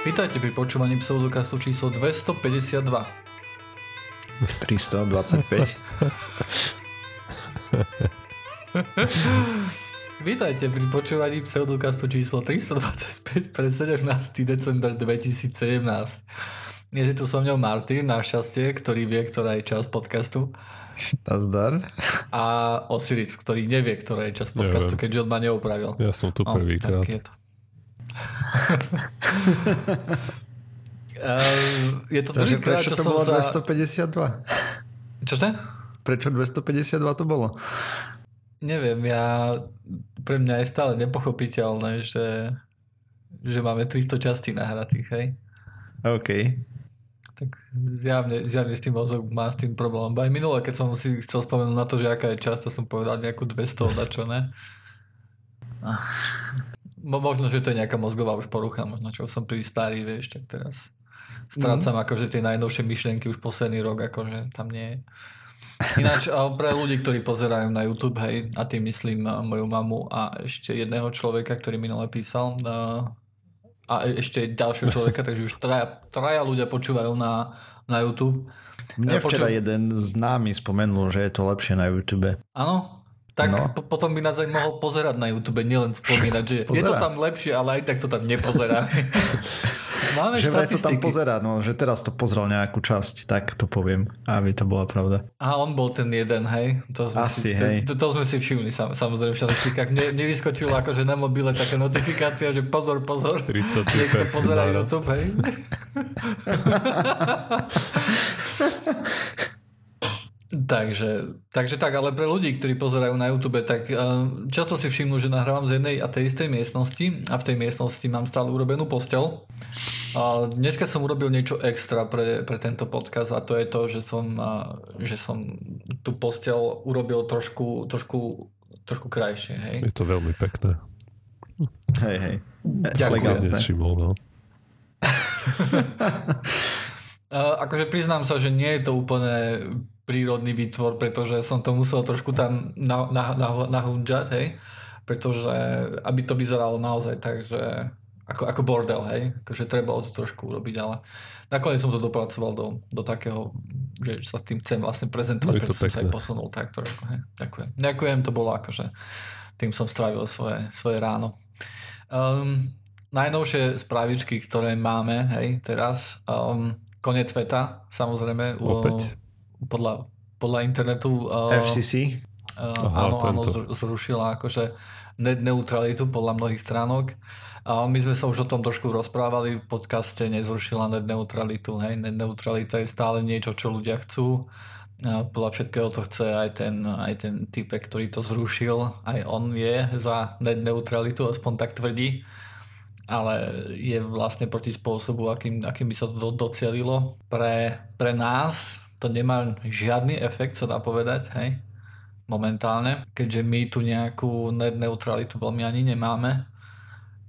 Vítajte pri počúvaní pseudokastu číslo 252. 325. Vítajte pri počúvaní pseudokastu číslo 325 pre 17. december 2017. Dnes je tu so mňou Martin, na šťastie, ktorý vie, ktorá je čas podcastu. Nazdar. A Osiris, ktorý nevie, ktorá je čas podcastu, Neviem. keďže on ma neupravil. Ja som tu No, prvýkrát. tak je to. Takže prvýkrát, prečo čo to bolo sa... 252? Čože? Prečo 252 to bolo? Neviem, ja... Pre mňa je stále nepochopiteľné, že, že máme 300 častí nahratých, hej? OK. Tak zjavne, zjavne s tým mozog má s tým problém. Aj minule, keď som si chcel spomenúť na to, že aká je časť, to som povedal nejakú 200 na čo, ne? Mo- Možno, že to je nejaká mozgová už porucha, možno čo som príliš starý, vieš, tak teraz strácam mm. akože tie najnovšie myšlienky už posledný rok, akože tam nie je. Ináč pre ľudí, ktorí pozerajú na YouTube, hej, a tým myslím moju mamu a ešte jedného človeka, ktorý minule písal, a, e- ešte ďalšieho človeka, takže už traja, traja ľudia počúvajú na, na YouTube. Mne Ja včera poču- jeden známy spomenul, že je to lepšie na YouTube. Áno? Tak No. po, potom by nás aj mohol pozerať na YouTube, nielen spomínať, že je to Pozerá. tam lepšie, ale aj tak to tam nepozerá. Máme Že vraj to tam pozerá, no, že teraz to pozrel nejakú časť, tak to poviem, aby to bola pravda. A on bol ten jeden, hej? To sme si, Asi, hej. To, to sme si všimli, sam, samozrejme v štatistikách. Mne, nevyskočilo akože na mobile taká notifikácia, že pozor, pozor. 35 Niekto pozerá. YouTube, hej? takže, takže tak, ale pre ľudí, ktorí pozerajú na YouTube, tak uh, často si všimnú, že nahrávam z jednej a tej istej miestnosti a v tej miestnosti mám stále urobenú postel. A dneska som urobil niečo extra pre, pre tento podcast a to je to, že som, uh, že som tú postel urobil trošku, trošku, trošku krajšie, hej? Je to veľmi pekné. Hej, hej. Ďakujem. Som Elegantné. nevšimol, no. Uh, akože priznám sa, že nie je to úplne prírodný výtvor, pretože som to musel trošku tam na, na, na, nahúdžať, hej? Pretože aby to vyzeralo naozaj tak, že ako, ako bordel, hej? Akože treba to trošku urobiť, ale nakoniec som to dopracoval do, do takého, že sa tým chcem vlastne prezentovať, No preto som sa aj posunul tak trošku, hej? Ďakujem. Ďakujem, to bolo akože tým som strávil svoje, svoje ráno. Um, najnovšie správičky, ktoré máme, hej, teraz, um, koniec sveta, samozrejme, u- Opäť? podľa, podľa internetu uh, FCC. uh, Aha, áno, áno, tento. zrušila akože net neutralitu podľa mnohých stránok. A my sme sa už o tom trošku rozprávali v podcaste, nezrušila net neutralitu. Hej, net neutralita je stále niečo, čo ľudia chcú. A podľa všetkého to chce aj ten, aj ten typek, ktorý to zrušil. Aj on je za net neutralitu, aspoň tak tvrdí. Ale je vlastne proti spôsobu, akým, akým by sa to do- docielilo. Pre, pre nás to nemá žiadny efekt, sa dá povedať, hej, momentálne, keďže my tu nejakú net neutralitu veľmi ani nemáme,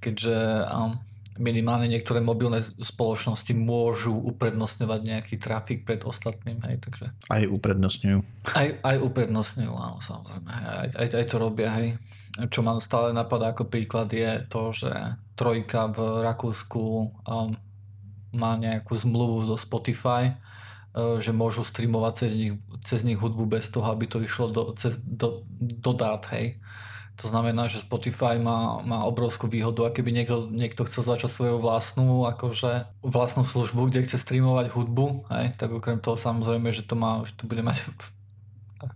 keďže um, minimálne niektoré mobilné spoločnosti môžu uprednostňovať nejaký trafik pred ostatným, hej, takže Aj uprednostňujú. aj, aj uprednostňujú, áno, samozrejme. Aj, aj, aj to robia, hej. Čo ma stále napadá ako príklad je to, že trojka v Rakúsku um, má nejakú zmluvu so Spotify, uh, že môžu streamovať cez nich, cez nich hudbu bez toho, aby to išlo do, cez, do, do dát, hej. To znamená, že Spotify má, má obrovskú výhodu a keby niekto, niekto chcel začať svoju vlastnú, akože vlastnú službu, kde chce streamovať hudbu, hej, tak okrem toho samozrejme, že to má, že to bude mať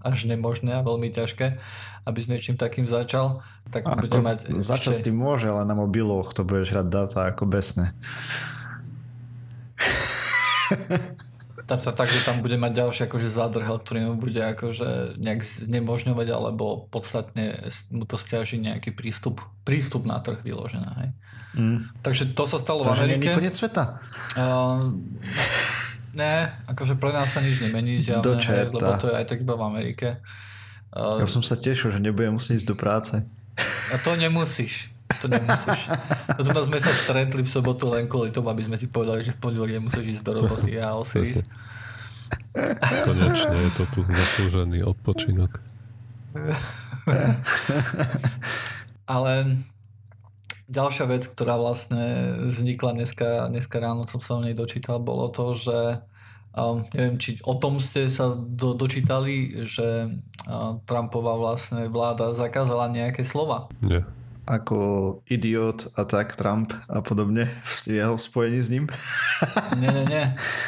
až nemožné a veľmi ťažké, aby s niečím takým začal, tak Ako, bude mať začať s ešte, tým môže, ale na mobiloch to budeš hrať data ako tá, takže tam bude mať ďalší akože zádrhel, ktorý mu bude akože nejak znemožňovať alebo podstatne mu to stiaží nejaký prístup, prístup na trh vyložené. Hej. Mm. Takže to sa stalo Takže v Amerike. koniec sveta. Uh, ne, akože pre nás sa nič nemení zjavne, Do hej, čerta. lebo to je aj tak iba v Amerike. Uh, Ja som sa tešil, že nebudem musieť ísť do práce. A to nemusíš. To nemusíš. No tu nás sme sa stretli v sobotu len kvôli tomu, aby sme ti povedali, že v pondelok nemusíš ísť do roboty. Ja Osiris. Konečne je to tu zaslúžený odpočinok. Ale ďalšia vec, ktorá vlastne vznikla dneska, dneska ráno, som sa o nej dočítal, bolo to, že um, neviem, či o tom ste sa do, dočítali, že uh, Trumpová vlastne vláda zakázala nejaké slova. Nie. Ako idiot a tak Trump a podobne v jeho spojení s ním. Nie, nie, nie.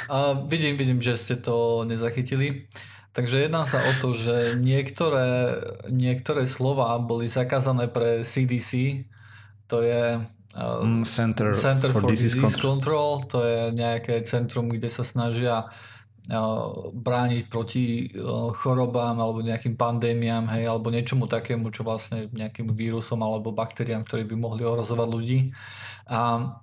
A vidím, vidím, že ste to nezachytili. Takže jedná sa o to, že niektoré, niektoré slova boli zakázané pre CDC, to je uh, Center, Center for, for Disease, Disease Control. to je nejaké centrum, kde sa snažia uh, brániť proti uh, chorobám alebo nejakým pandémiám, hej, alebo niečomu takému, čo vlastne nejakým vírusom alebo baktériám, ktoré by mohli ohrozovať ľudí. A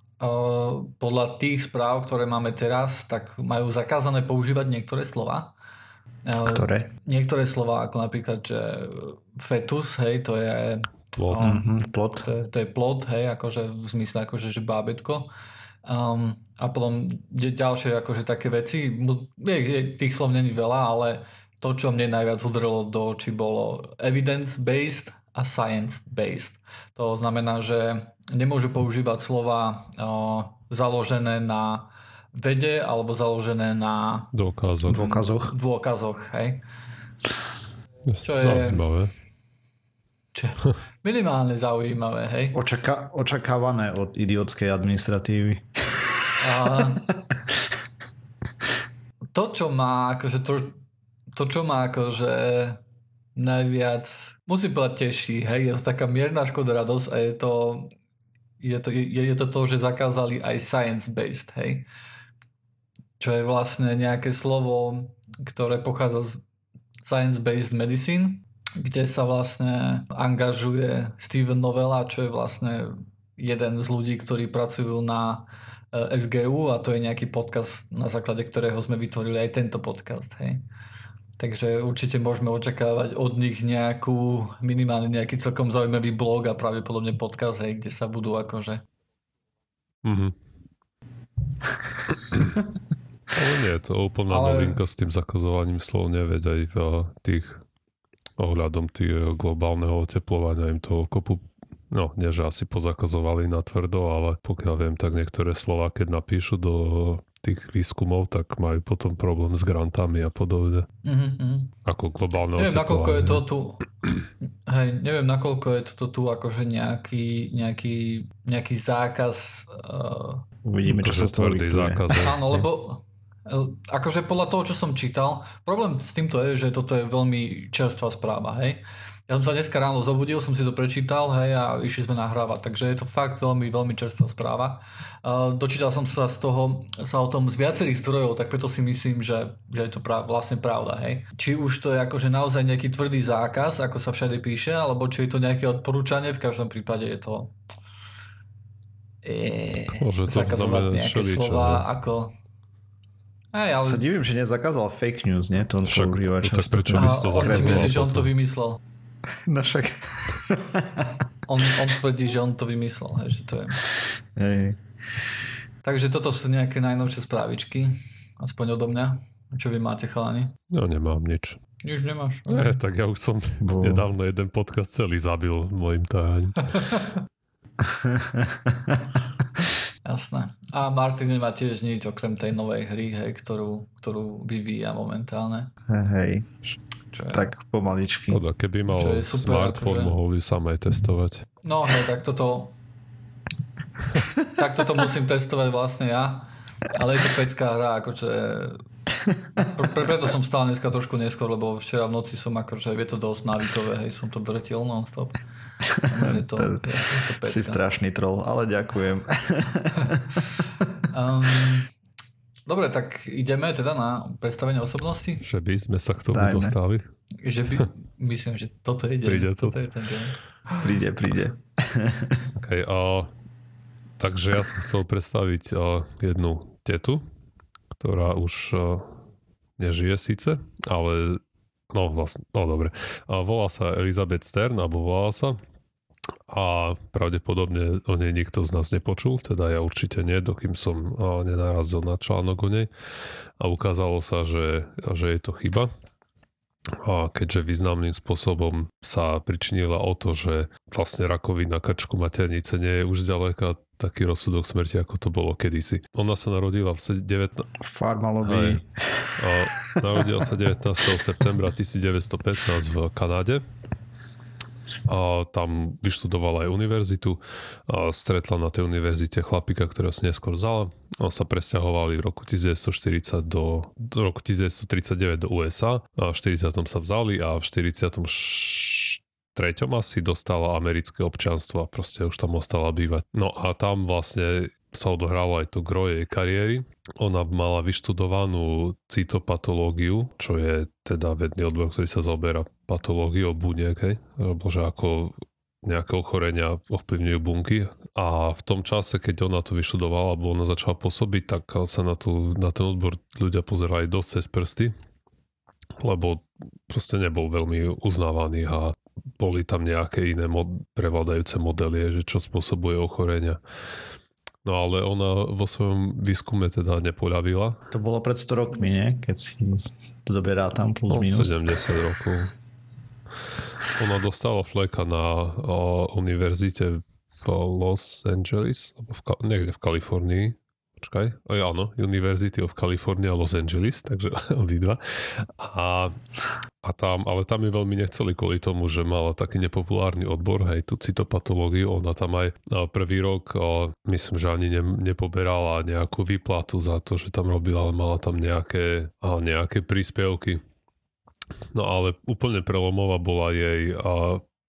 podľa tých správ, ktoré máme teraz, tak majú zakázané používať niektoré slova. Ktoré? Niektoré slova, ako napríklad, že fetus, hej, to je Plod. um, Mhm, plot. to je, to je plod, hej, akože v zmysle akože, že bábetko. Um, a potom ďalšie akože také veci, je, je, tých slov není veľa, ale to, čo mne najviac udrelo do očí, bolo evidence-based a science-based. To znamená, že nemôžu používať slova uh, založené na vede alebo založené na Dôkazok. V dôkazoch. dôkazoch, hej. čo je- Zaujímavé. Čo minimálne zaujímavé, hej. Očaká, očakávané od idiotskej administratívy. A to, čo má akože to, to, čo má akože najviac, musím povedať teší, hej, je to taká mierna škoda radosť a je to je to, je, je to to, že zakázali aj science-based, hej. Čo je vlastne nejaké slovo, ktoré pochádza z science-based medicine, kde sa vlastne angažuje Steven Novella, čo je vlastne jeden z ľudí, ktorí pracujú na eh, SGU a to je nejaký podcast, na základe ktorého sme vytvorili aj tento podcast. Hej. Takže určite môžeme očakávať od nich nejakú, minimálne nejaký celkom zaujímavý blog a pravdepodobne podcast, hej, kde sa budú akože... Mhm. Ale nie, je to úplná Ale- novinka s tým zakazovaním slov, neveď aj v tých ohľadom tých globálneho oteplovania im to kopu No, nie, že asi pozakazovali na tvrdo, ale pokiaľ viem, tak niektoré slova, keď napíšu do tých výskumov, tak majú potom problém s grantami a podobne. Mhm, mhm. Ako globálne Neviem, nakoľko je to tu... Hej, neviem, nakoľko je to tu akože nejaký, nejaký, nejaký zákaz... Uh, Uvidíme, čo sa z toho zákaz. áno, lebo eh, akože podľa toho, čo som čítal, problém s týmto je, že toto je veľmi čerstvá správa, hej. Ja som sa dneska ráno zobudil, som si to prečítal, hej, a išli sme nahrávať, takže je to fakt veľmi, veľmi čerstvá správa. Dočítal som sa z toho, sa o tom z viacerých zdrojov, tak preto si myslím, že, že je to pra, vlastne pravda, hej. Či už to je akože naozaj nejaký tvrdý zákaz, ako sa všade píše, alebo či je to nejaké odporúčanie, v každom prípade je to je, Môže to zakazovať znamenať nejaké všeličo, slova ako Hej, ale Sa divím, že nezakázal fake news, nie? To on Však, používa no tak často. prečo by si to a on si zakazoval myslí, že on to vymyslel. No však. On, on tvrdí, že on to vymyslel. Hej, že to je. Hej. Takže toto sú nejaké najnovšie správičky, aspoň odo mňa. Čo vy máte, chalani? No, nemám nič. Nič nemáš. Nie, tak ja už som Bo- nedávno jeden podcast celý zabil môjim tajaním. Jasné. A Martin nemá tiež nič okrem tej novej hry, hej, ktorú, ktorú vyvíja momentálne. Hej, Čo je... tak pomaličky. Škoda, keby mal Čo je super, smartphone, akože- mohol by sám aj testovať. No hej, tak toto... tak toto musím testovať vlastne ja. Ale je to pecká hra, akože... Pre, pre, preto som stál dneska trošku neskôr, lebo včera v noci som akože, je to dosť návykové, hej, som to drtil non-stop. Je to, je to pecka. Si strašný troll, ale ďakujem. Um, dobre, tak ideme teda na predstavenie osobnosti. Že by sme sa k tomu Dajme. dostali. Že by, myslím, že toto je deň. Príde to. Toto je ten deň. Príde, príde. Okay, a, takže ja som chcel predstaviť a, jednu tetu, ktorá už a, nežije síce, ale no vlastne, no dobre. A volá sa Elizabeth Stern, alebo volá sa a pravdepodobne o nej nikto z nás nepočul, teda ja určite nie, dokým som nenarazil na článok o nej a ukázalo sa, že, že je to chyba. a keďže významným spôsobom sa pričinila o to, že vlastne rakovina krčku maternice nie je už zďaleka taký rozsudok smrti, ako to bolo kedysi. Ona sa narodila v 19... Farmalobby. Narodila sa 19. septembra 1915 v Kanáde a tam vyštudovala aj univerzitu a stretla na tej univerzite chlapika, ktorého si neskôr vzala. On sa presťahovali v roku 1940 do, do roku 1939 do USA a v 40. sa vzali a v 40 treťom asi dostala americké občanstvo a proste už tam ostala bývať. No a tam vlastne sa odohralo aj to gro kariéry. Ona mala vyštudovanú cytopatológiu, čo je teda vedný odbor, ktorý sa zaoberá patológiou buniek, hej? Alebo že ako nejaké ochorenia ovplyvňujú bunky a v tom čase, keď ona to vyštudovala alebo ona začala pôsobiť, tak sa na, tú, na ten odbor ľudia pozerali dosť cez prsty, lebo proste nebol veľmi uznávaný a boli tam nejaké iné mod, prevládajúce modely, že čo spôsobuje ochorenia. No ale ona vo svojom výskume teda nepoľavila. To bolo pred 100 rokmi, nie? Keď si to doberá tam plus no, minus. 70 rokov. Ona dostala fleka na o, univerzite v Los Angeles, v, niekde v Kalifornii, počkaj, aj áno, University of California Los Angeles, takže obidva. A, a tam, ale tam je veľmi nechceli kvôli tomu, že mala taký nepopulárny odbor, hej, tú cytopatológiu, ona tam aj prvý rok, myslím, že ani ne, nepoberala nejakú výplatu za to, že tam robila, ale mala tam nejaké, nejaké príspevky. No ale úplne prelomová bola jej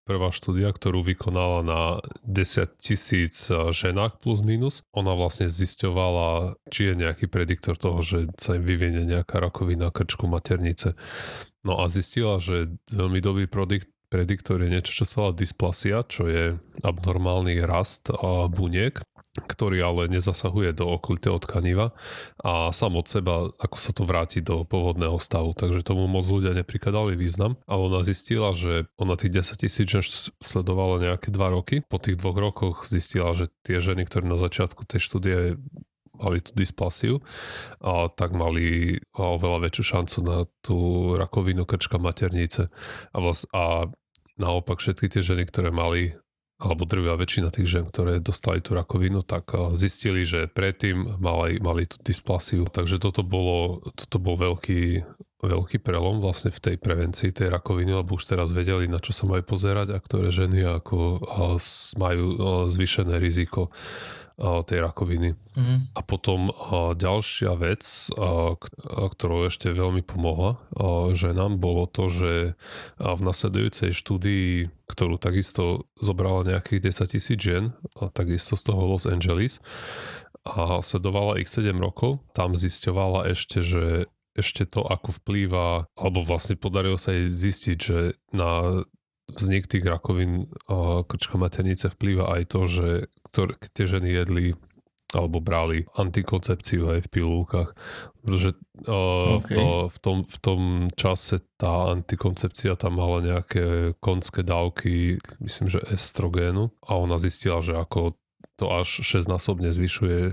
prvá štúdia, ktorú vykonala na 10 tisíc eh, ženách plus minus. Ona vlastne zisťovala, či je nejaký prediktor toho, že sa im vyvinie nejaká rakovina krčku maternice. No a zistila, že veľmi dobrý predikt, prediktor je niečo, čo sa volá dysplasia, čo je abnormálny rast buniek ktorý ale nezasahuje do okolitého tkaniva a sam od seba, ako sa to vráti do pôvodného stavu. Takže tomu moc ľudia neprikladali význam, ale ona zistila, že ona tých 10 tisíc sledovala nejaké 2 roky. Po tých dvoch rokoch zistila, že tie ženy, ktoré na začiatku tej štúdie mali tú dysplasiu, a tak mali oveľa väčšiu šancu na tú rakovinu krčka maternice. A, vlast, a naopak všetky tie ženy, ktoré mali alebo drvia väčšina tých žen, ktoré dostali tú rakovinu, tak eh, zistili, že predtým mali, mali tú dysplasiu. Takže toto, bolo, toto bol veľký, veľký prelom vlastne v tej prevencii tej rakoviny, lebo už teraz vedeli, na čo sa majú pozerať a ktoré ženy ako eh, majú eh, zvýšené riziko tej rakoviny. Mm-hmm. A potom ďalšia vec, ktorou ešte veľmi pomohla ženám, bolo to, že v nasledujúcej štúdii, ktorú takisto zobrala nejakých 10 tisíc žien, takisto z toho Los Angeles, a sledovala ich 7 rokov, tam zisťovala ešte, že ešte to, ako vplýva, alebo vlastne podarilo sa jej zistiť, že na vznik tých rakovín krčka maternice vplýva aj to, že ktoré tie ženy jedli alebo brali antikoncepciu aj v pilulkách. Pretože uh, okay. uh, v, tom, v tom čase tá antikoncepcia tam mala nejaké konské dávky, myslím, že estrogénu a ona zistila, že ako to až 6-násobne zvyšuje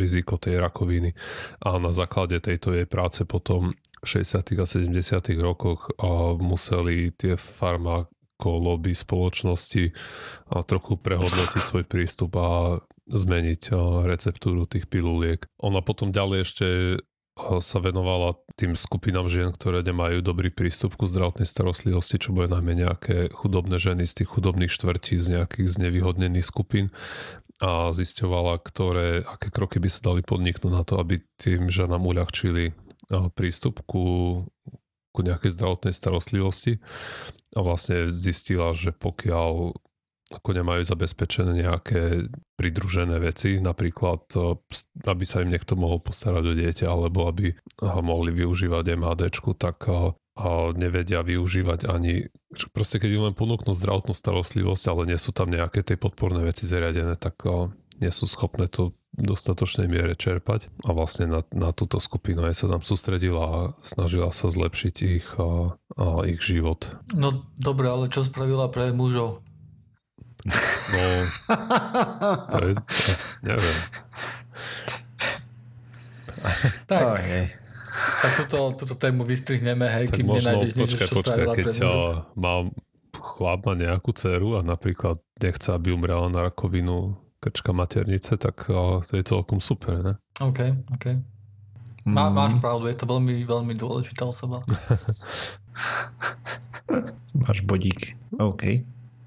riziko tej rakoviny. A na základe tejto jej práce potom v 60. a 70. rokoch museli tie farma ako lobby spoločnosti trochu prehodnotiť svoj prístup a zmeniť receptúru tých piluliek. Ona potom ďalej ešte sa venovala tým skupinám žien, ktoré nemajú dobrý prístup ku zdravotnej starostlivosti, čo bude najmä nejaké chudobné ženy z tých chudobných štvrtí, z nejakých znevýhodnených skupín a zisťovala, ktoré, aké kroky by sa dali podniknúť na to, aby tým ženám uľahčili prístup ku, ku nejakej zdravotnej starostlivosti a vlastne zistila, že pokiaľ ako nemajú zabezpečené nejaké pridružené veci, napríklad aby sa im niekto mohol postarať o dieťa alebo aby mohli využívať MAD, tak a nevedia využívať ani, proste keď im len ponúknú zdravotnú starostlivosť, ale nie sú tam nejaké tie podporné veci zariadené, tak nie sú schopné to dostatočnej miere čerpať a vlastne na, na túto skupinu aj sa tam sústredila a snažila sa zlepšiť ich, a, a ich život. No dobre, ale čo spravila pre mužov? No, to je, to, neviem. Tak. Okay. Tak túto, túto tému vystrihneme, hej, Tak kým možno, nenájdeš niečo, čo počkaj, spravila keď pre ťa muža. má chlap má nejakú dceru a napríklad nechce, aby umrela na rakovinu krčka maternice, tak to je celkom super, ne? OK, OK. Má, Mm. Máš pravdu, je to veľmi, veľmi dôležitá osoba. Máš bodík. OK.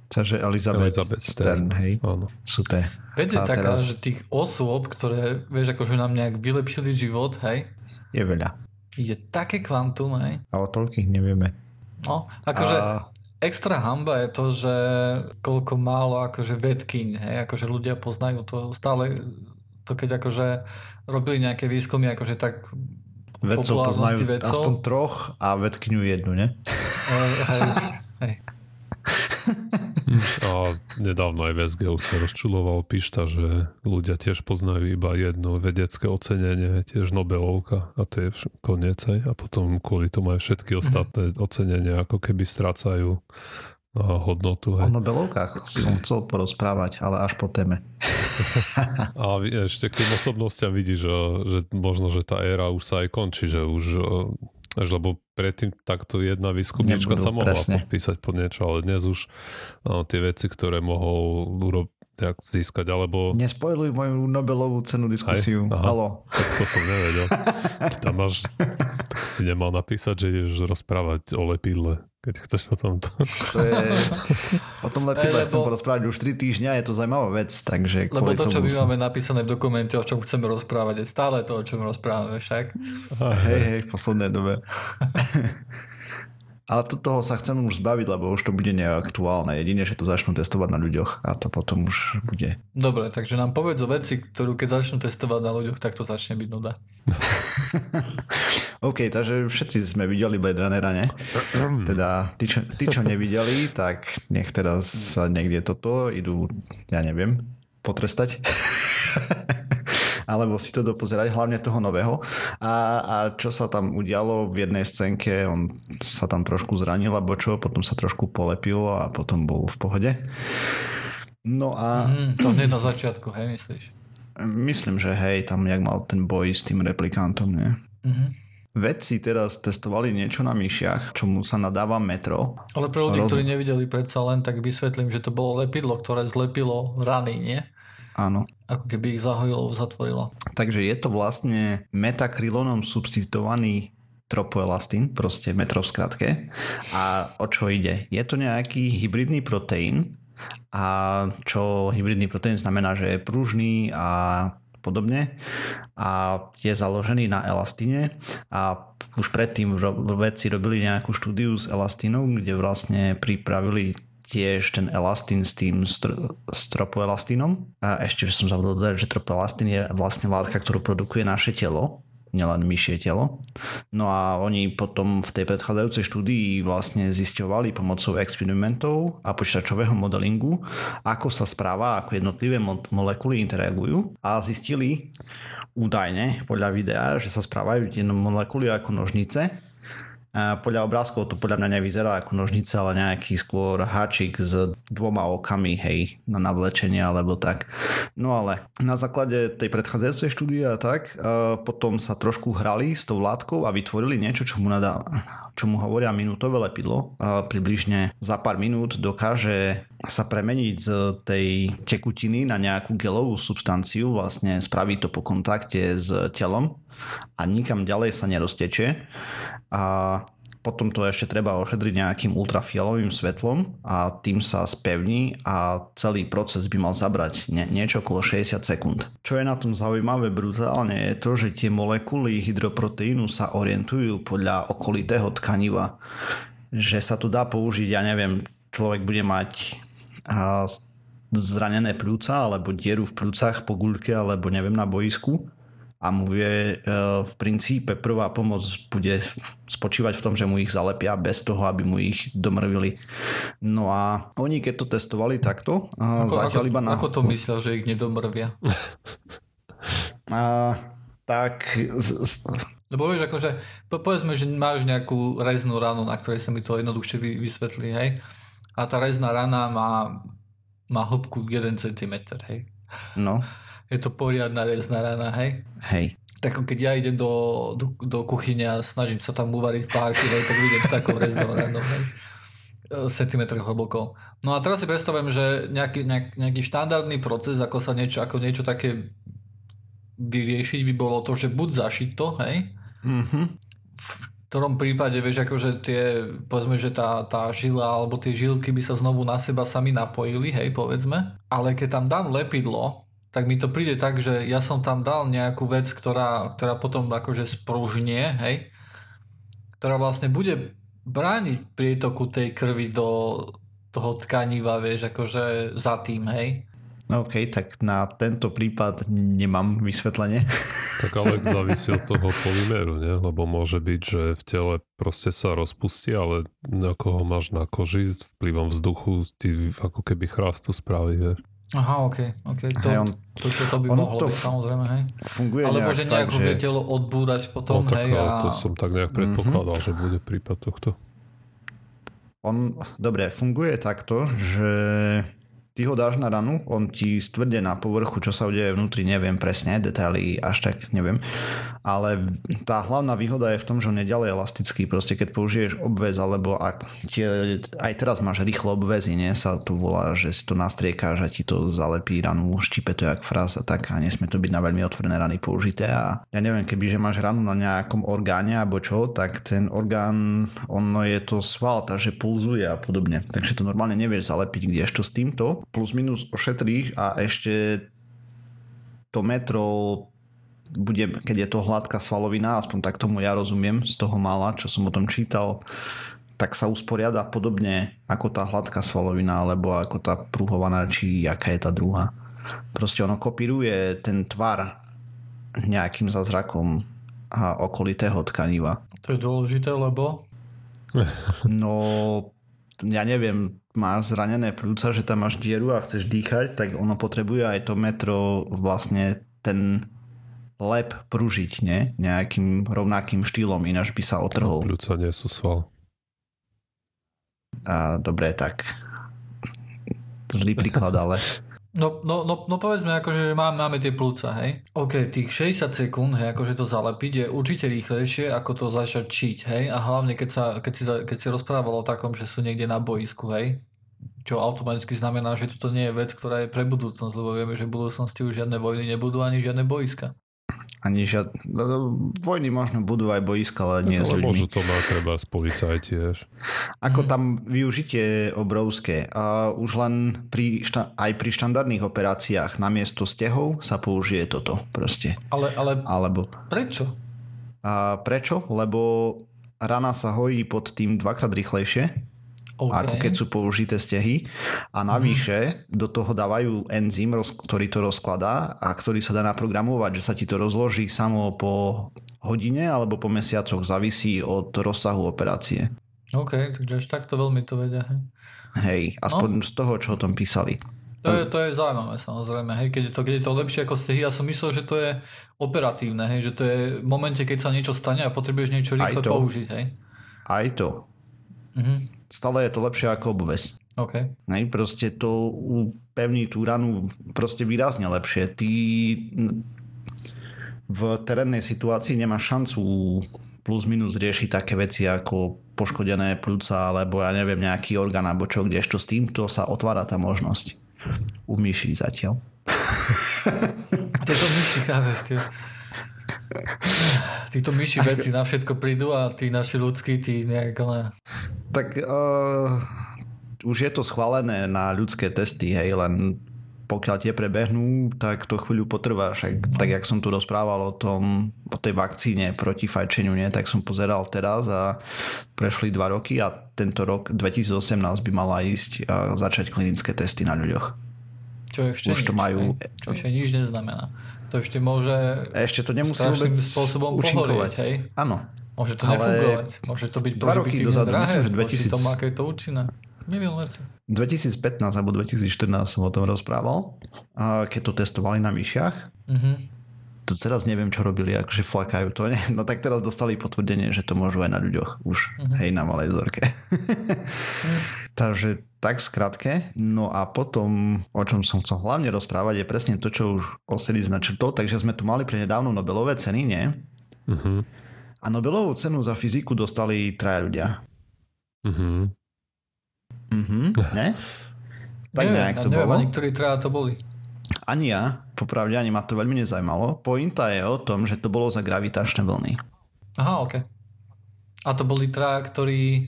Takže Elizabeth, Elizabeth Stern, Stern. hej. Áno. Super. Vec je A taká, teraz- že tých osôb, ktoré, vieš, akože nám nejak vylepšili život, hej, Je veľa. je také kvantum, hej. A o toľkých nevieme. No, akože A extra hamba je to, že koľko málo akože vedkyň, hej, akože ľudia poznajú to stále, to keď akože robili nejaké výskumy, akože tak vedcov poznajú vedcov. aspoň troch a vedkyňu jednu, ne? eh, hej, hej. A nedávno aj v SGU sa rozčuloval Pišta, že ľudia tiež poznajú iba jedno vedecké ocenenie, tiež Nobelovka a to je koniec aj. A potom kvôli tomu aj všetky ostatné ocenenia ako keby strácajú a, hodnotu. O Hej. Nobelovkách som chcel porozprávať, ale až po téme. A ešte k tým osobnostiam vidíš, že, že možno, že tá éra už sa aj končí, že už až lebo predtým takto jedna výskumníčka Nebudú, sa mohla presne. podpísať pod niečo, ale dnes už a, tie veci, ktoré mohol urobiť nejak získať, alebo Nespojluj moju Nobelovú cenu diskusiu. Aha. Halo. tak to som nevedel. Ty tam máš, tak si nemal napísať, že ideš rozprávať o lepidle, keď chceš o tomto. To je... O tom lepidle chcem porozprávať už 3 týždňa, je to zaujímavá vec, takže Lebo to, čo my som- máme napísané v dokumente, o čom chceme rozprávať, je stále to, o čom rozprávame však. Hej, hej, v poslednej dobe. Ale to, toho sa chcem už zbaviť, lebo už to bude neaktuálne. Jedine, že to začnú testovať na ľuďoch a to potom už bude. Dobre, takže nám povedz o veci, ktorú keď začnú testovať na ľuďoch, tak to začne byť nuda. OK, takže všetci sme videli Blade Runnera, ne? Teda tí čo, tí, čo nevideli, tak nech teda sa niekde toto idú, ja neviem, potrestať. alebo si to dopozerať, hlavne toho nového. A, a čo sa tam udialo v jednej scénke, on sa tam trošku zranil, alebo čo, potom sa trošku polepil a potom bol v pohode. No a Mm, to hneď na začiatku, hej, myslíš? myslím, že hej, tam jak mal ten boj s tým replikantom, nie? Mhm. Vedci teraz testovali niečo na myšiach, čomu sa nadáva metro. Ale pre ľudí, Roz- ktorí nevideli predsa len, tak vysvetlím, že to bolo lepidlo, ktoré zlepilo rany, nie? Áno. Ako keby ich zahojilo, zatvorilo. Takže je to vlastne metakrylonom substituovaný tropoelastín, proste metro v skratke. A o čo ide? Je to nejaký hybridný proteín, a čo hybridný proteín znamená, že je pružný a podobne a je založený na elastine a už predtým vedci robili nejakú štúdiu s elastínou, kde vlastne pripravili tiež ten elastín s tým stro- s tropoelastínom. A ešte som zabudol dodať, že tropoelastín je vlastne látka, ktorú produkuje naše telo, nielen myšie telo. No a oni potom v tej predchádzajúcej štúdii vlastne zisťovali pomocou experimentov a počítačového modelingu, ako sa správa, ako jednotlivé mo- molekuly interagujú a zistili údajne podľa videa, že sa správajú jedno molekuly ako nožnice podľa obrázkov to podľa mňa nevyzerá ako nožnice, ale nejaký skôr háčik s dvoma okami, hej, na navlečenie alebo tak. No ale na základe tej predchádzajúcej štúdie a tak, potom sa trošku hrali s tou látkou a vytvorili niečo, čo mu, nadá, čo mu hovoria minútové lepidlo. Približne za pár minút dokáže sa premeniť z tej tekutiny na nejakú gelovú substanciu, vlastne spraví to po kontakte s telom a nikam ďalej sa neroztečie a potom to ešte treba ošetriť nejakým ultrafialovým svetlom a tým sa spevní a celý proces by mal zabrať nie, niečo okolo 60 sekúnd. Čo je na tom zaujímavé brutálne je to, že tie molekuly hydroproteínu sa orientujú podľa okolitého tkaniva. Že sa tu dá použiť, ja neviem, človek bude mať zranené pľúca alebo dieru v pľúcach po guľke alebo neviem na boisku a mu vie e, v princípe prvá pomoc bude spočívať v tom, že mu ich zalepia bez toho, aby mu ich domrvili. No a oni keď to testovali takto, a Ako, zatiaľ ako, iba na... ako to myslel, že ich nedomrvia? A, tak Lebo vieš, akože, po, povedzme, že máš nejakú reznú ranu, na ktorej sa mi to jednoduchšie vy, vysvetlí, hej? A tá rezná rana má, má hĺbku 1 cm, hej? No, Je to poriadna rezná rana, hej? hej. tak keď ja idem do, do, do kuchyne a snažím sa tam uvariť párky, hej, tak vidím takou reznou random, hej cm hlboko. No a teraz si predstavujem, že nejaký, nejak, nejaký štandardný proces, ako sa niečo, ako niečo také vyriešiť by bolo to, že buď zašiť to, hej, mm-hmm. v ktorom prípade, vieš, akože tie, povedzme, že tá, tá žila alebo tie žilky by sa znovu na seba sami napojili, hej, povedzme, ale keď tam dám lepidlo, tak mi to príde tak, že ja som tam dal nejakú vec, ktorá, ktorá potom akože spružnie, hej, ktorá vlastne bude brániť prietoku tej krvi do toho tkaniva, vieš, akože za tým, hej. OK, tak na tento prípad nemám vysvetlenie. Tak ale závisí od toho polyméru, nie? Lebo môže byť, že v tele proste sa rozpustí, ale ako ho máš na koži vplyvom vzduchu, ty ako keby chrastu spraví, vieš. Aha, ok, ok. To, hey, on, to, to, to by mohlo to byť, samozrejme, hej. Funguje Alebo nejak že nejako tak, že... telo odbúrať potom, no, tak, hej. A... To som tak nejak predpokladal, mm-hmm. že bude prípad tohto. On, dobre, funguje takto, že ty ho dáš na ranu, on ti stvrdne na povrchu, čo sa udeje vnútri, neviem presne, detaily až tak neviem, ale tá hlavná výhoda je v tom, že on je ďalej elastický, proste keď použiješ obväz, alebo ak tie, aj teraz máš rýchlo obväzy, nie, sa to volá, že si to nastriekáš a ti to zalepí ranu, štipe to jak fráza, tak. A nesmie to byť na veľmi otvorené rany použité. A ja neviem, keby že máš ranu na nejakom orgáne alebo čo, tak ten orgán, ono je to sval, takže pulzuje a podobne, takže to normálne nevieš zalepiť, kdežto s týmto plus minus ošetríš a ešte to metro bude, keď je to hladká svalovina, aspoň tak tomu ja rozumiem z toho mála, čo som o tom čítal, tak sa usporiada podobne ako tá hladká svalovina, alebo ako tá pruhovaná, či aká je tá druhá. Proste ono kopíruje ten tvar nejakým zázrakom a okolitého tkaniva. To je dôležité, lebo? No, ja neviem, máš zranené plúca, že tam máš dieru a chceš dýchať, tak ono potrebuje aj to metro vlastne ten lep pružiť, ne? Nejakým rovnakým štýlom, ináč by sa otrhol. Plúca nie sú sval. A, dobre, tak zlý príklad, ale No, no, no, no povedzme, akože máme, máme tie plúca, hej. OK, tých 60 sekúnd, hej, akože to zalepiť je určite rýchlejšie, ako to začať čiť, hej. A hlavne, keď, sa, keď, si, keď si rozprával o takom, že sú niekde na boisku, hej. Čo automaticky znamená, že toto nie je vec, ktorá je pre budúcnosť, lebo vieme, že v budúcnosti už žiadne vojny nebudú ani žiadne boiska ani žiad... Vojny možno budú aj boiska, ale nie s ľuďmi. Môžu to mať treba z policajti. Ako tam využitie obrovské. A už len pri šta... aj pri štandardných operáciách namiesto stehov sa použije toto proste. Ale, ale Alebo... prečo? A prečo? Lebo rana sa hojí pod tým dvakrát rýchlejšie Okay. Ako keď sú použité stehy. A navyše mm. do toho dávajú enzym, ktorý to rozkladá a ktorý sa dá naprogramovať, že sa ti to rozloží samo po hodine alebo po mesiacoch. Závisí od rozsahu operácie. OK, takže až takto veľmi to vedia. Hej, hej aspoň no. z toho, čo o tom písali. To je, to je zaujímavé samozrejme, hej, keď je, to, keď je to lepšie ako stehy, ja som myslel, že to je operatívne, hej, že to je v momente, keď sa niečo stane a potrebuješ niečo rýchle použiť, hej. Aj to. Mhm stále je to lepšie ako obves. Okay. Nej, proste to upevní tú ranu proste výrazne lepšie. Ty v terénnej situácii nemáš šancu plus minus riešiť také veci ako poškodené plúca alebo ja neviem nejaký orgán alebo čo, kdežto s týmto sa otvára tá možnosť. U myši zatiaľ. Tieto myši, chápeš, tie. Títo myši veci na všetko prídu a tí naši ľudskí, tí nejak... Ale... Tak uh, už je to schválené na ľudské testy, hej, len pokiaľ tie prebehnú, tak to chvíľu potrvá. Však, tak jak som tu rozprával o tom, o tej vakcíne proti fajčeniu, nie, tak som pozeral teraz a prešli dva roky a tento rok 2018 by mala ísť a začať klinické testy na ľuďoch. Čo ešte Už nič, to majú... Čo ešte nič neznamená. To ešte môže ešte to nemusí vôbec spôsobom účinkovať. Hej? Áno. Môže to ale nefungovať. Môže to byť dva roky dozadu, drahé, myslím, že 2000... to má, aké je to účinné. Milión veci. 2015 alebo 2014 som o tom rozprával, keď to testovali na myšiach. Mm-hmm. To, tu teraz neviem, čo robili, akože flakajú to. Nie? No tak teraz dostali potvrdenie, že to môžu aj na ľuďoch už, uh-huh. hej, na malej vzorke. uh-huh. Takže tak v skratke. No a potom, o čom som chcel hlavne rozprávať, je presne to, čo už Osedy značrtol. Takže sme tu mali pre nedávno Nobelové ceny, nie? Uh-huh. A Nobelovú cenu za fyziku dostali traja ľudia. Uh-huh. Uh-huh. Ne? Tak neviem, nejak to neviem, bolo. Ani ktorí traja to boli. Ani ja, popravde, ani ma to veľmi nezajímalo. Pointa je o tom, že to bolo za gravitačné vlny. Aha, ok. A to boli traja, ktorí,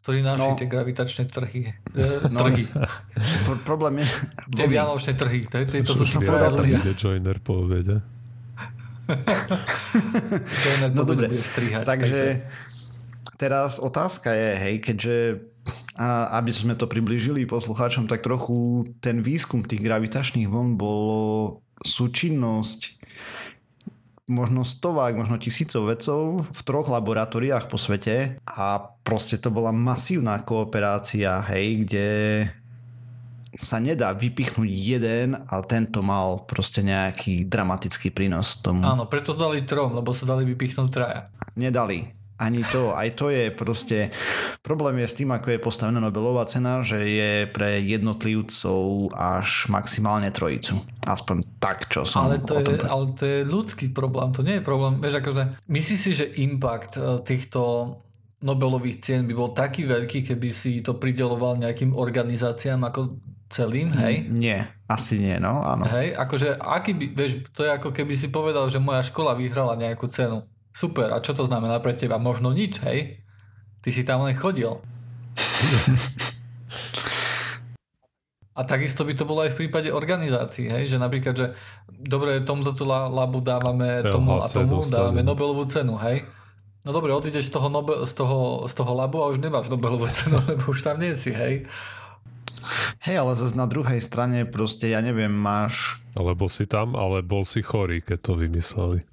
ktorí našli no, tie gravitačné trhy. E, no, trhy. Pro, problém je... Tie vianočné trhy. To, je, to, to sú povedal trhy. Joiner po obede. Joiner no dobre, strihať, takže, takže teraz otázka je, hej, keďže a aby sme to priblížili poslucháčom, tak trochu ten výskum tých gravitačných vln bolo súčinnosť možno stovák, možno tisícov vedcov v troch laboratóriách po svete a proste to bola masívna kooperácia, hej, kde sa nedá vypichnúť jeden a tento mal proste nejaký dramatický prínos tomu. Áno, preto dali trom, lebo sa dali vypichnúť traja. Nedali ani to. Aj to je proste... Problém je s tým, ako je postavená Nobelová cena, že je pre jednotlivcov až maximálne trojicu. Aspoň tak, čo som ale to, o tom je, ale to je ľudský problém, to nie je problém. Vieš, akože, myslíš si, že impact e, týchto Nobelových cien by bol taký veľký, keby si to prideloval nejakým organizáciám ako celým, hej? Nie, asi nie, no áno. Hej, akože aký by, vieš, to je ako keby si povedal, že moja škola vyhrala nejakú cenu. Super, a čo to znamená pre teba? Možno nič, hej? Ty si tam len chodil. A takisto by to bolo aj v prípade organizácií, hej? že napríklad, že dobre, tomuto labu dávame tomu a tomu, dávame Nobelovú cenu, hej? No dobre, odídeš z toho, Nobel, z, toho, z toho labu a už nemáš Nobelovú cenu, lebo už tam nie si, hej? Hej, ale zase na druhej strane proste, ja neviem, máš... Alebo si tam, ale bol si chorý, keď to vymysleli.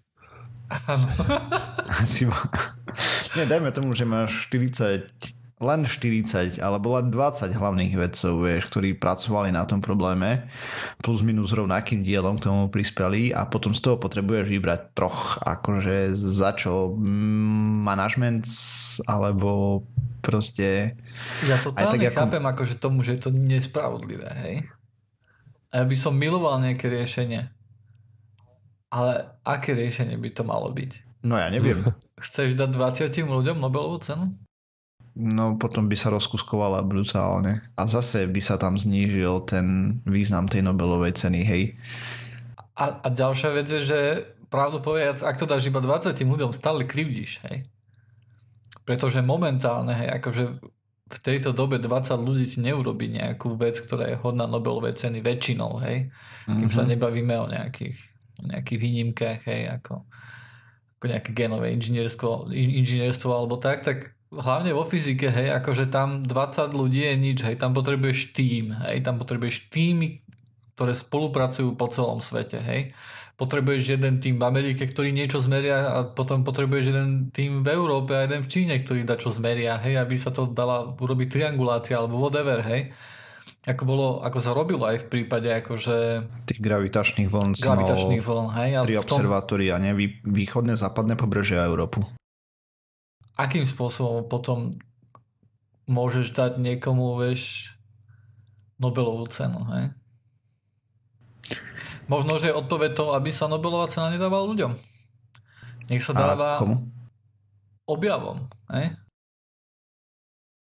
Áno. Asi. Nie, dajme tomu, že máš 40 len 40 alebo len 20 hlavných vedcov, vieš, ktorí pracovali na tom probléme plus minus rovnakým dielom k tomu prispeli a potom z toho potrebuješ vybrať troch, akože za čo management alebo proste... Ja to aj tak chápem ako... akože tomu, že je to nespravodlivé, hej? A ja by som miloval nejaké riešenie. Ale aké riešenie by to malo byť? No ja neviem. Chceš dať 20 ľuďom Nobelovú cenu? No potom by sa rozkuskovala brutálne. A zase by sa tam znížil ten význam tej Nobelovej ceny, hej. A, a ďalšia vec je, že pravdu povedať, ak to dáš iba 20 ľuďom, stále krivdíš, hej. Pretože momentálne, hej, akože v tejto dobe 20 ľudí ti neurobi nejakú vec, ktorá je hodná Nobelovej ceny väčšinou, hej. Kým mm-hmm. sa mhm. nebavíme o nejakých nejakých výnimkách, hej, ako, ako nejaké genové inžinierstvo, inžinierstvo alebo tak, tak hlavne vo fyzike, hej, akože tam 20 ľudí je nič, hej, tam potrebuješ tým, hej, tam potrebuješ týmy, ktoré spolupracujú po celom svete, hej. Potrebuješ jeden tým v Amerike, ktorý niečo zmeria a potom potrebuješ jeden tým v Európe a jeden v Číne, ktorý dá čo zmeria, hej, aby sa to dala urobiť triangulácia alebo whatever, hej ako, bolo, ako sa robilo aj v prípade akože... Tých gravitačných vln gravitačných vln, hej, tri tom... observatória, ne? Východné, západné pobrežie a Európu. Akým spôsobom potom môžeš dať niekomu, vieš, Nobelovú cenu, hej? Možno, že odpoveď to, aby sa Nobelová cena nedávala ľuďom. Nech sa dáva a komu? objavom, hej?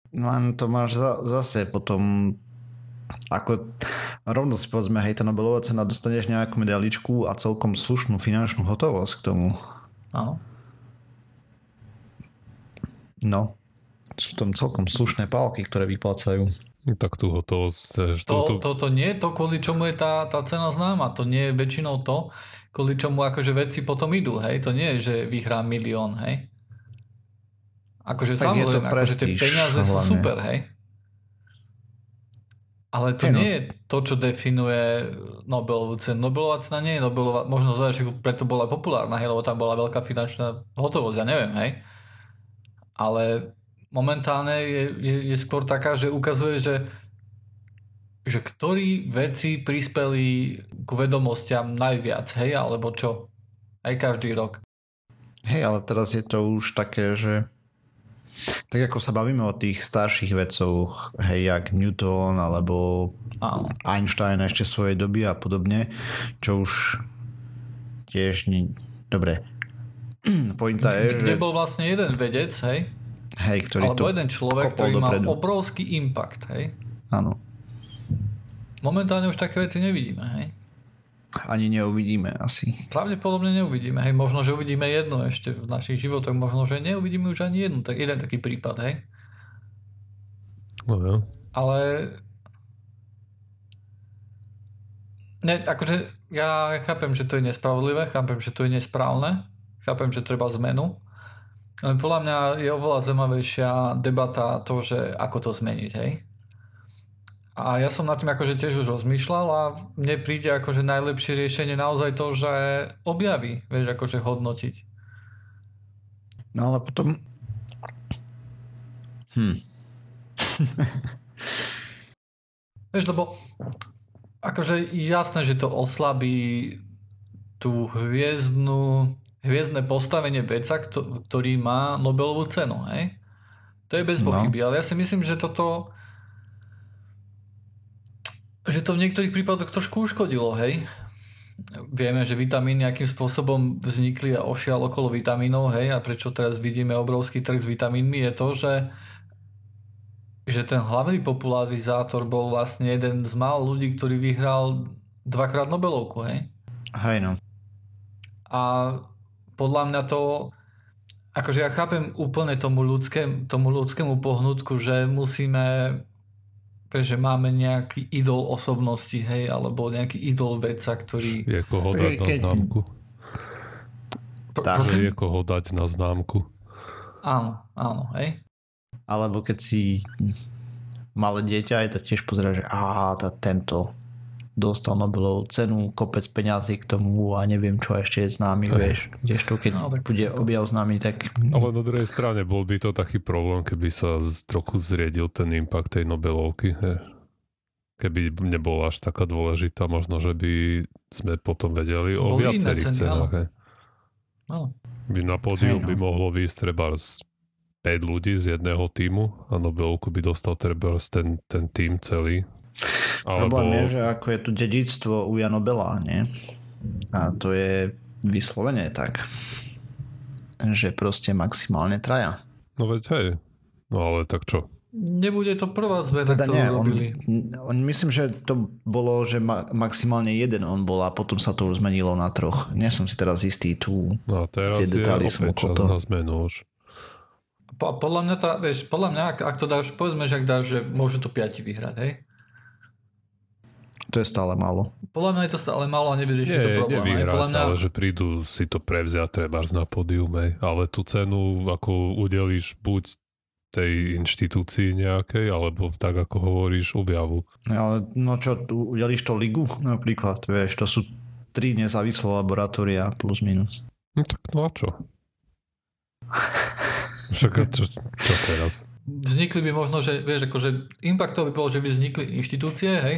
Len to máš za, zase potom ako rovno si povedzme, hej, tá Nobelová cena dostaneš nejakú medaličku a celkom slušnú finančnú hotovosť k tomu. Áno. No, sú tam celkom slušné pálky, ktoré vyplácajú. Tak tú hotovosť... To, to, to, to nie je to, kvôli čomu je tá, tá cena známa. To nie je väčšinou to, kvôli čomu akože veci potom idú. Hej? To nie je, že vyhrá milión. Hej? Akože tak samozrejme, akože tie peniaze hlavne. sú super. Hej? Ale to hey, no. nie je to, čo definuje Nobelovú cenu. Nobelová cena nie je Nobelová, možno za preto bola populárna, hej, lebo tam bola veľká finančná hotovosť, ja neviem, hej. Ale momentálne je, je, je skôr taká, že ukazuje, že, že ktorí veci prispeli k vedomostiam najviac, hej, alebo čo. Aj každý rok. Hej, ale teraz je to už také, že tak ako sa bavíme o tých starších vecoch, hej, jak Newton alebo Áno. Einstein ešte svojej doby a podobne, čo už tiež nie... Dobre. Pointa je, Kde že... bol vlastne jeden vedec, hej? Hej, ktorý Alebo to jeden človek, ktorý mal obrovský impact, hej? Áno. Momentálne už také veci nevidíme, hej? Ani neuvidíme asi. Pravdepodobne neuvidíme, hej? Možno, že uvidíme jedno ešte v našich životoch, možno, že neuvidíme už ani jednu, tak jeden taký prípad, hej? No jo. Ale ne, akože ja chápem, že to je nespravodlivé, chápem, že to je nesprávne, chápem, že treba zmenu, ale podľa mňa je oveľa zaujímavejšia debata to, že ako to zmeniť, hej? A ja som nad tým akože tiež už rozmýšľal a mne príde akože najlepšie riešenie naozaj to, že objaví, vieš, akože hodnotiť. No ale potom... Hm. Vieš, lebo akože jasné, že to oslabí tú hviezdnu, hviezdne postavenie veca, kto- ktorý má Nobelovú cenu, hej? To je bez No. pochyby, ale ja si myslím, že toto že to v niektorých prípadoch trošku uškodilo, hej? Vieme, že vitamíny nejakým spôsobom vznikli a ošial okolo vitamínov, hej? A prečo teraz vidíme obrovský trh s vitamínmi je to, že že ten hlavný popularizátor bol vlastne jeden z málo ľudí, ktorý vyhral dvakrát Nobelovku, hej? Hej no. A podľa mňa to akože ja chápem úplne tomu, ľudské, tomu ľudskému pohnutku, že musíme že máme nejaký idol osobnosti, hej, alebo nejaký idol vedca, ktorý... Je koho dať na známku. Tak. Je koho dať na známku. Áno, áno, hej. Alebo keď si malé dieťa, aj tak tiež pozera, že á, tá, tento dostal Nobelovú cenu, kopec peňazí k tomu a neviem čo ešte je známy, Hej. vieš. Kdežto keď No, tak bude to- objav známy, tak Ale na druhej strane bol by to taký problém, keby sa z, trochu zriedil ten impact tej Nobelovky. he. Keby nebola až taká dôležitá, možno, že by sme potom vedeli o Boli viacerých ceny, cenách. he. áno. By na pódium Hej, no. by mohlo výjsť treba z 5 ľudí z jedného týmu a Nobelovku by dostal treba ten, ten tým celý. Problém je, že ako je tu dedictvo u Janobela, nie? A to je vyslovene tak, že proste maximálne traja. No veď hej. No ale tak čo? Nebude to prvá zmena, Teda ktorú nie, on, robili. on, myslím, že to bolo, že ma, maximálne jeden on bol a potom sa to už zmenilo na troch. Nie som si teraz istý tu. No teraz Tie je detaily opäť som čas toho. na zmenu už. Po, podľa mňa, tá, vieš, podľa mňa, ak, ak to dáš, povedzme, že ak dáš, že môžu to piati vyhrať, hej? To je stále málo. Podľa mňa je to stále málo a nevyrieši to problém. nevyhrať, Podľa mňa, ale že prídu si to prevziať trebárs na pódium, hej. ale tú cenu ako udelíš buď tej inštitúcii nejakej, alebo tak ako hovoríš, objavu. Ale no čo, tu udeliš to ligu napríklad, vieš, to sú tri nezávislé laboratória plus minus. No tak no a čo? Však čo, čo teraz? vznikli by možno, že vieš, akože impactov by bolo, že by vznikli inštitúcie, hej,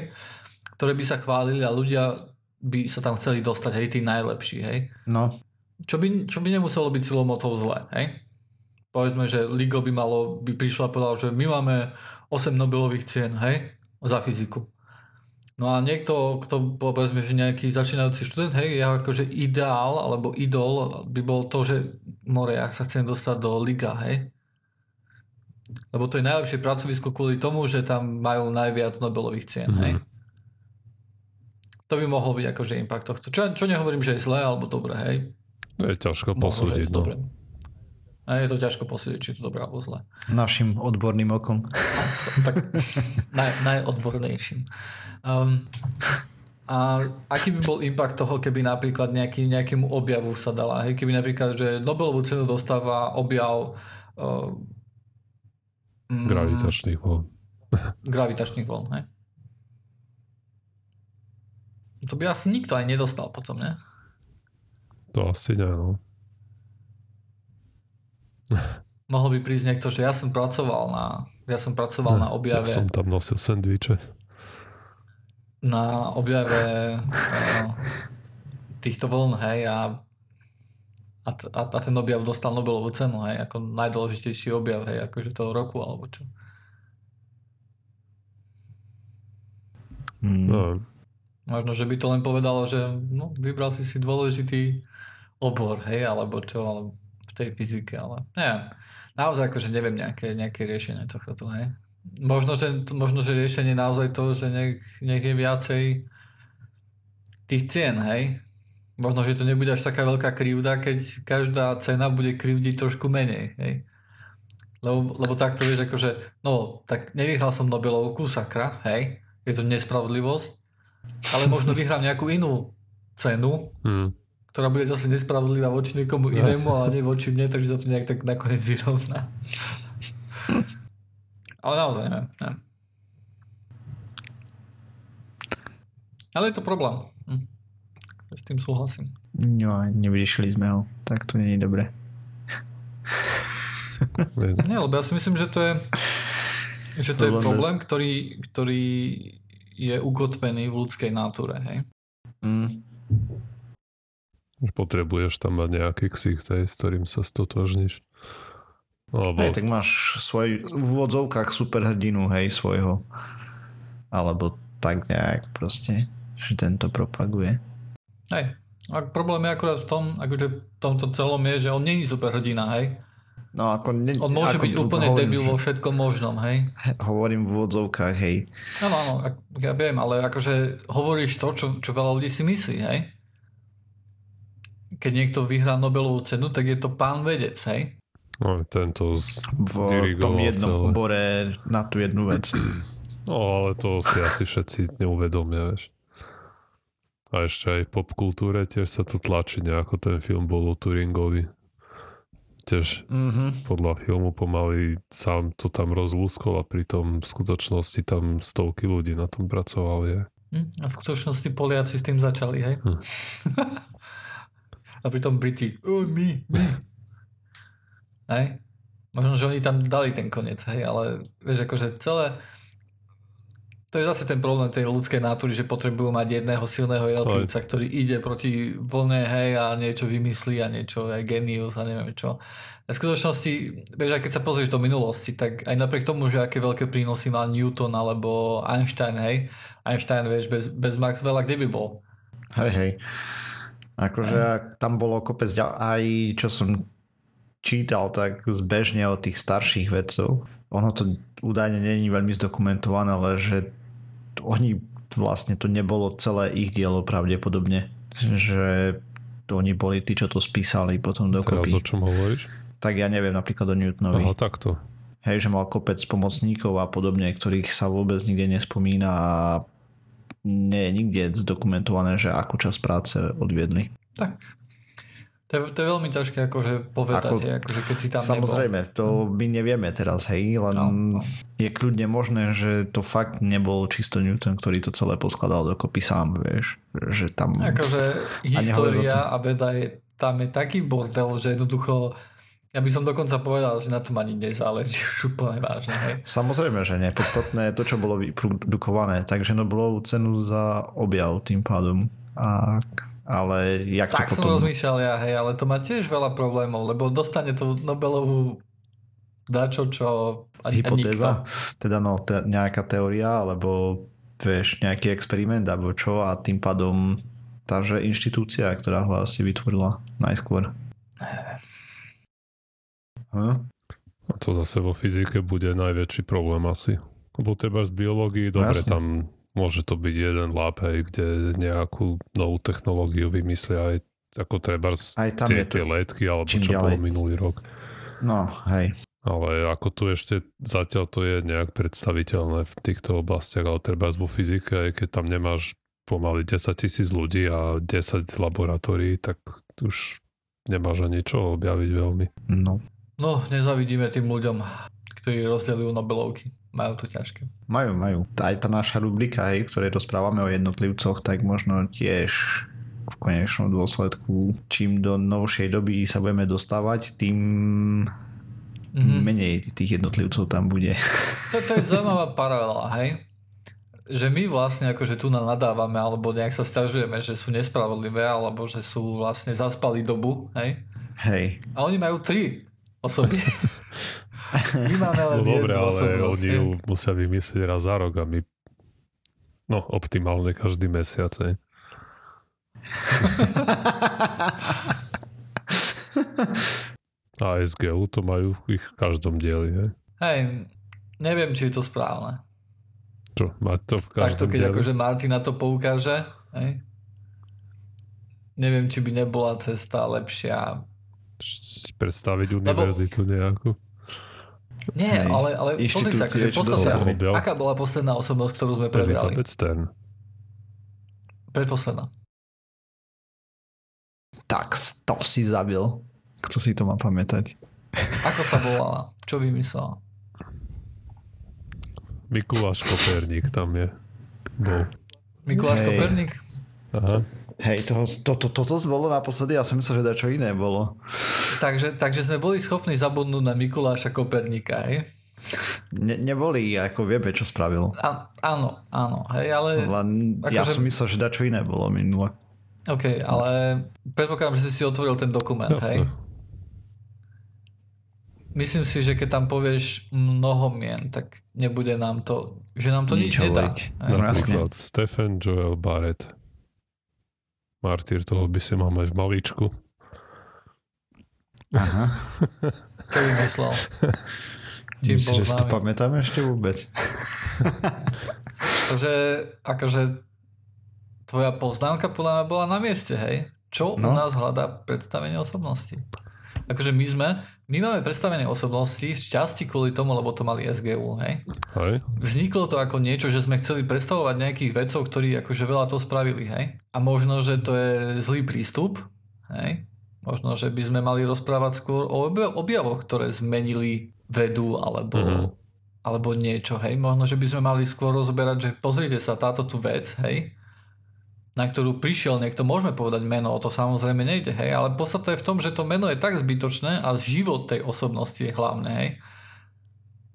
ktoré by sa chválili a ľudia by sa tam chceli dostať, hej, tí najlepší, hej. No, Čo by, čo by nemuselo byť silou mocou zle, hej. Povedzme, že Ligo by malo, by prišla a povedala, že my máme 8 Nobelových cien, hej, za fyziku. No a niekto, kto povedzme, že nejaký začínajúci študent, hej, je akože ideál, alebo idol by bol to, že more, ja sa chcem dostať do Liga, hej. Lebo to je najlepšie pracovisko kvôli tomu, že tam majú najviac Nobelových cien, Mhm. hej. To by mohol byť akože impact tohto. Čo, čo nehovorím, že je zlé alebo dobré, hej. Je ťažko že je posúdiť. to No. dobré. A je to ťažko posúdiť, či je to dobré alebo zlé. našim odborným okom. Tak naj, najodbornejším. Um, a aký by bol impact toho, keby napríklad nejaký, nejakému objavu sa dala? Hej, keby napríklad, že Nobelovú cenu dostáva objav uh, mm, Gravitačných vln. gravitačných vln, hej? To by asi nikto aj nedostal potom, ne? To asi nie, no. Mohol by prísť niekto, že ja som pracoval na ja som pracoval na objave Ja som tam nosil sendviče. na objave uh, týchto vln, hej, a a, a ten objav dostal Nobelovú cenu, hej, ako najdôležitejší objav, hej, akože toho roku, alebo čo. Mm. No, Možno, že by to len povedalo, že no, vybral si si dôležitý obor, hej, alebo čo, alebo v tej fyzike, ale neviem. Naozaj akože neviem nejaké, nejaké riešenie tohto tu, hej. Možno že, možno, že riešenie naozaj to, že nech, nech je viacej tých cien, hej. Možno, že to nebude až taká veľká krivda, keď každá cena bude krivdiť trošku menej, hej. Lebo, lebo takto vieš, akože, no, tak nevyhral som Nobelovku, sakra, hej. Je to nespravodlivosť, ale možno vyhrám nejakú inú cenu, hm. ktorá bude zase nespravodlivá voči niekomu inému, ale nie voči mne, takže sa to nejak tak nakoniec vyrovná. Ale naozaj neviem. neviem. Ale je to problém. Hm. S tým súhlasím. No, nevyriešili sme ho. Tak to nie je dobré. Nie, lebo ja si myslím, že to je že to je Problém problém, ktorý, ktorý je ukotvený v ľudskej náture, hej? Mm. Potrebuješ tam mať nejaký ksicht, hej, s ktorým sa stotožníš. Alebo, Hej, tak máš svoj v úvodzovkách superhrdinu, hej, svojho. Alebo tak nejak proste, že tento propaguje. Hej. A problém je akurát v tom, akože v tomto celom je, že on není superhrdina, hej? No ako... Ne, On môže ako byť tu úplne hovorím, debil vo všetkom možnom, hej? Hovorím v úvodzovkách, hej. Áno, áno, ak- ja viem, ale akože hovoríš to, čo, čo veľa ľudí si myslí, hej? Keď niekto vyhrá Nobelovú cenu, tak je to pán vedec, hej? no, tento z... V tom jednom celé. obore na tú jednu vec. No, ale to si asi všetci neuvedomia, vieš. A ešte aj v popkultúre tiež sa to tlačí nejako ten film bol o Turingovi. Tiež Mhm. podľa filmu pomaly sám to tam rozlúskol a pritom v skutočnosti tam stovky ľudí na tom pracovali. Hm? A v skutočnosti Poliaci s tým začali, hej? Hm. a pritom Briti, oh, my, my. Hej? Možno, že oni tam dali ten koniec, hej, ale vieš, akože celé to je zase ten problém tej ľudskej natúry, že potrebujú mať jedného silného jednotlivca, ktorý ide proti vlne, hej, a niečo vymyslí a niečo, aj genius a neviem čo. V skutočnosti, vieš, aj keď sa pozrieš do minulosti, tak aj napriek tomu, že aké veľké prínosy mal Newton alebo Einstein, hej, Einstein, vieš, bez, bez Maxwella, kde by bol? Hej, hej. Akože ak tam bolo kopec ďal... aj čo som čítal tak zbežne od tých starších vedcov. Ono to údajne není veľmi zdokumentované, ale že oni vlastne to nebolo celé ich dielo pravdepodobne. Že to oni boli tí, čo to spísali potom Teraz o dokopy. čom hovoríš? Tak ja neviem, napríklad o Newtonovi. Aha, takto. Hej, že mal kopec pomocníkov a podobne, ktorých sa vôbec nikde nespomína a nie je nikde zdokumentované, že akú časť práce odviedli. Tak. To je, to je veľmi ťažké akože povedať, Ako- hej, akože keď si tam Samozrejme, to my nevieme teraz, hej, len No, no. je kľudne možné, že to fakt nebol čisto Newton, ktorý to celé poskladal dokopy sám, vieš, že tam... nebol. Akože história a veda je, tam je taký bordel, že jednoducho ja by som dokonca povedal, že na tom ani nezáleží už úplne vážne, hej. Samozrejme, že nie. Podstatné je to, čo bolo vyprodukované. Takže Nobelovú cenu za objav tým pádom. A, ale jak Tak to som potom... rozmýšľal ja, hej, ale to má tiež veľa problémov, lebo dostane tú Nobelovú dačo, čo ani, hypotéza, Ani teda no, te, nejaká teória, alebo vieš, nejaký experiment, alebo čo a tým pádom tá, že inštitúcia, ktorá ho asi vytvorila najskôr. Hm? A to zase vo fyzike bude najväčší problém asi. Lebo treba z biológii, dobre, jasne. tam môže to byť jeden lab, hej, kde nejakú novú technológiu vymyslia aj ako treba Aj tam tie, je to tie letky, alebo čo ďalej. bolo minulý rok. No, hej. Ale ako tu ešte zatiaľ to je nejak predstaviteľné v týchto oblastiach, ale treba vo fyzike, aj keď tam nemáš pomaly 10 tisíc ľudí a 10 laboratórií, tak už nemáš ani čo objaviť veľmi. No. No, nezavidíme tým ľuďom, ktorí rozdelujú Nobelovky. Majú to ťažké. Majú, majú. Aj tá naša rubrika, hej, v ktorej rozprávame o jednotlivcoch, tak možno tiež v konečnom dôsledku, čím do novšej doby sa budeme dostávať, tým Mhm. menej tých jednotlivcov tam bude. To, to je zaujímavá paralela, hej? Že my vlastne akože tu nadávame, alebo nejak sa stiažujeme, že sú nespravodlivé, alebo že sú vlastne zaspali dobu, hej? Hej. A oni majú tri osoby. My máme len No dobre, ale osobnosť, oni ju musia vymyslieť raz za rok a my no optimálne každý mesiac. Hej. A SGU to majú v ich každom dieli. Hej. Hej, neviem, či je to správne. Čo, mať to v Takto, každom keď dieli? akože Martin na to poukáže, hej. Neviem, či by nebola cesta lepšia. Predstaviť Lebo- univerzitu nejakú. Nie, Hej, ale, ale pozri sa, akože posledná, aká bola posledná osobnosť, ktorú sme prebrali? Elizabeth Stern. Predposledná. Tak, to si zabil. Kto si to má pamätať? Ako sa volala? Čo vymyslela? Mikuláš Koperník tam je. Bol. Mikuláš Hej. Koperník? Aha. Hej, toho, to, to, toto bolo naposledy, ja som myslel, že dačo iné bolo. Takže, takže sme boli schopní zabudnúť na Mikuláša Koperníka, hej? Ne, neboli, ako vieme, čo spravil. A, áno, áno, hej, ale... Len ja Akože- som myslel, že dačo iné bolo minule. OK, ale predpokladám, že si si otvoril ten dokument, hej? Jasne. Myslím si, že keď tam povieš mnoho mien, tak nebude nám to, že nám to nič, Nič nedá. hej? Napríklad Stephen Joel Barrett. Martyr toho by si mal mať v malíčku. Aha. Čo vymyslel? Bol Myslíš, že si to pamätám ešte vôbec? Takže akože tvoja poznámka podľa mňa bola na mieste, hej? Čo u No. nás hľadá predstavenie osobnosti? Akože my sme, my máme predstavenie osobnosti z časti kvôli tomu, lebo to mali SGU, hej? Hej? Vzniklo to ako niečo, že sme chceli predstavovať nejakých vedcov, ktorí akože veľa to spravili, hej? A možno, že to je zlý prístup, hej? Možno, že by sme mali rozprávať skôr o obja- objavoch, ktoré zmenili vedu alebo, Mhm. alebo niečo, hej? Možno, že by sme mali skôr rozoberať, že pozrite sa, táto tu vec, hej? Na ktorú prišiel niekto, môžeme povedať meno, o to samozrejme nejde, hej, ale podstata je v tom, že to meno je tak zbytočné a život tej osobnosti je hlavné, hej.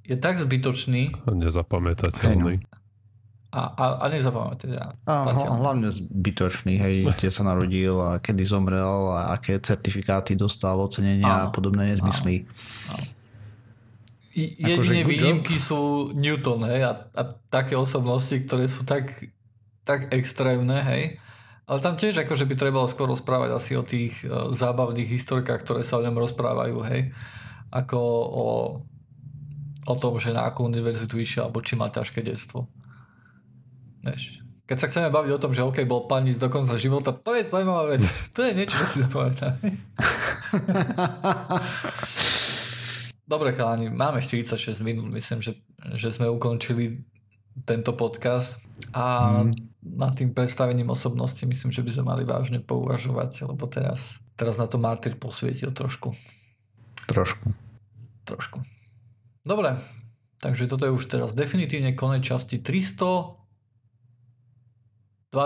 Je tak zbytočný A nezapamätateľný. a, a, a A zatiaľ. hla- hlavne zbytočný, hej, kde sa narodil a kedy zomrel a aké certifikáty dostal, ocenenia a Áno. podobné nezmysly. Akože Jedine good výnimky sú Newton, hej, a, a také osobnosti, ktoré sú tak, tak extrémne, hej. Ale tam tiež akože by trebalo skôr rozprávať asi o tých uh, zábavných historkách, ktoré sa o ňom rozprávajú, hej. Ako o, o tom, že na akú univerzitu išiel, alebo či má ťažké detstvo. Vieš. Keď sa chceme baviť o tom, že OK, bol paníc do konca života, to je zaujímavá vec. to je niečo, čo si zapamätáme. Dobre, chalani, máme 46 minút, myslím, že, že sme ukončili tento podcast a mm. nad tým predstavením osobnosti myslím, že by sme mali vážne pouvažovať, lebo teraz, teraz na to Martyr posvietil trošku. Trošku. Trošku. Dobre, takže toto je už teraz definitívne konec časti 325.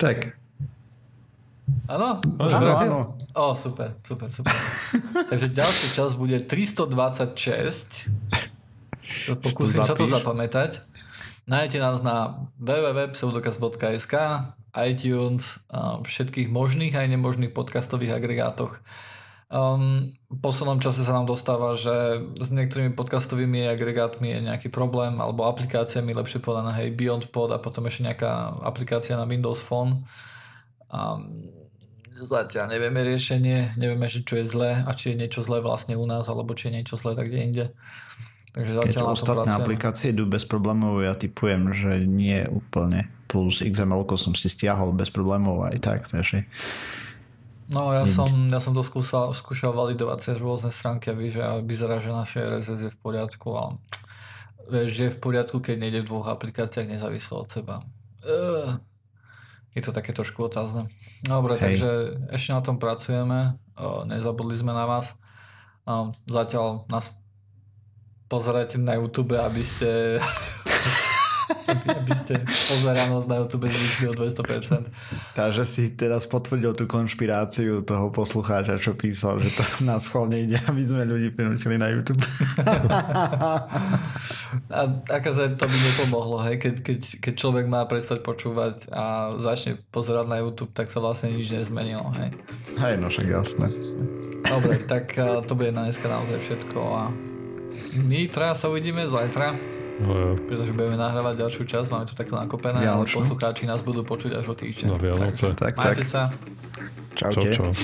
Tak. Áno? Áno, Áno. Ó, super, super, super. Takže ďalší čas bude 326. To Pokúsim sa to zapamätať. Nájdete nás na www.pseudokaz.sk iTunes, všetkých možných aj nemožných podcastových agregátoch. Um, v poslednom čase sa nám dostáva, že s niektorými podcastovými agregátmi je nejaký problém, alebo aplikáciami, lepšie povedané, hej, Beyond Pod a potom ešte nejaká aplikácia na Windows Phone. Um, zatiaľ nevieme riešenie, nevieme, že čo je zlé a či je niečo zlé vlastne u nás, alebo či je niečo zlé tak kde inde. Takže zatiaľ tom ostatné pracujeme. aplikácie idú bez problémov, ja typujem, že nie úplne. Plus XML som si stiahol bez problémov aj tak, takže No ja som, ja som to skúsal, skúšal validovať cez rôzne stránky a vyzerá, že naše RSS je v poriadku a vieš, že je v poriadku, keď nejde v dvoch aplikáciách nezávislo od seba. Uh, je to také trošku otázne. Dobre, Hej. takže ešte na tom pracujeme, nezabudli sme na vás. Zatiaľ nás pozerajte na YouTube, aby ste aby, aby ste pozeranosť na YouTube zvýšili o 200%. Takže si teraz potvrdil tú konšpiráciu toho poslucháča, čo písal, že to nás schválne ide, aby sme ľudí prinútili na YouTube. A akože to by nepomohlo, hej, keď, keď, keď človek má prestať počúvať a začne pozerať na YouTube, tak sa vlastne nič nezmenilo, hej. Hej, no však jasné. Dobre, tak to bude na dneska naozaj všetko a my traja sa uvidíme zajtra, No, ja. Pretože budeme nahrávať ďalšiu časť, máme to takto nakopené, Vianočnú. ale poslucháči nás budú počuť až o týždeň. Na Vianoce. Tak, tak, Majte sa. Čaute. Čau, čau.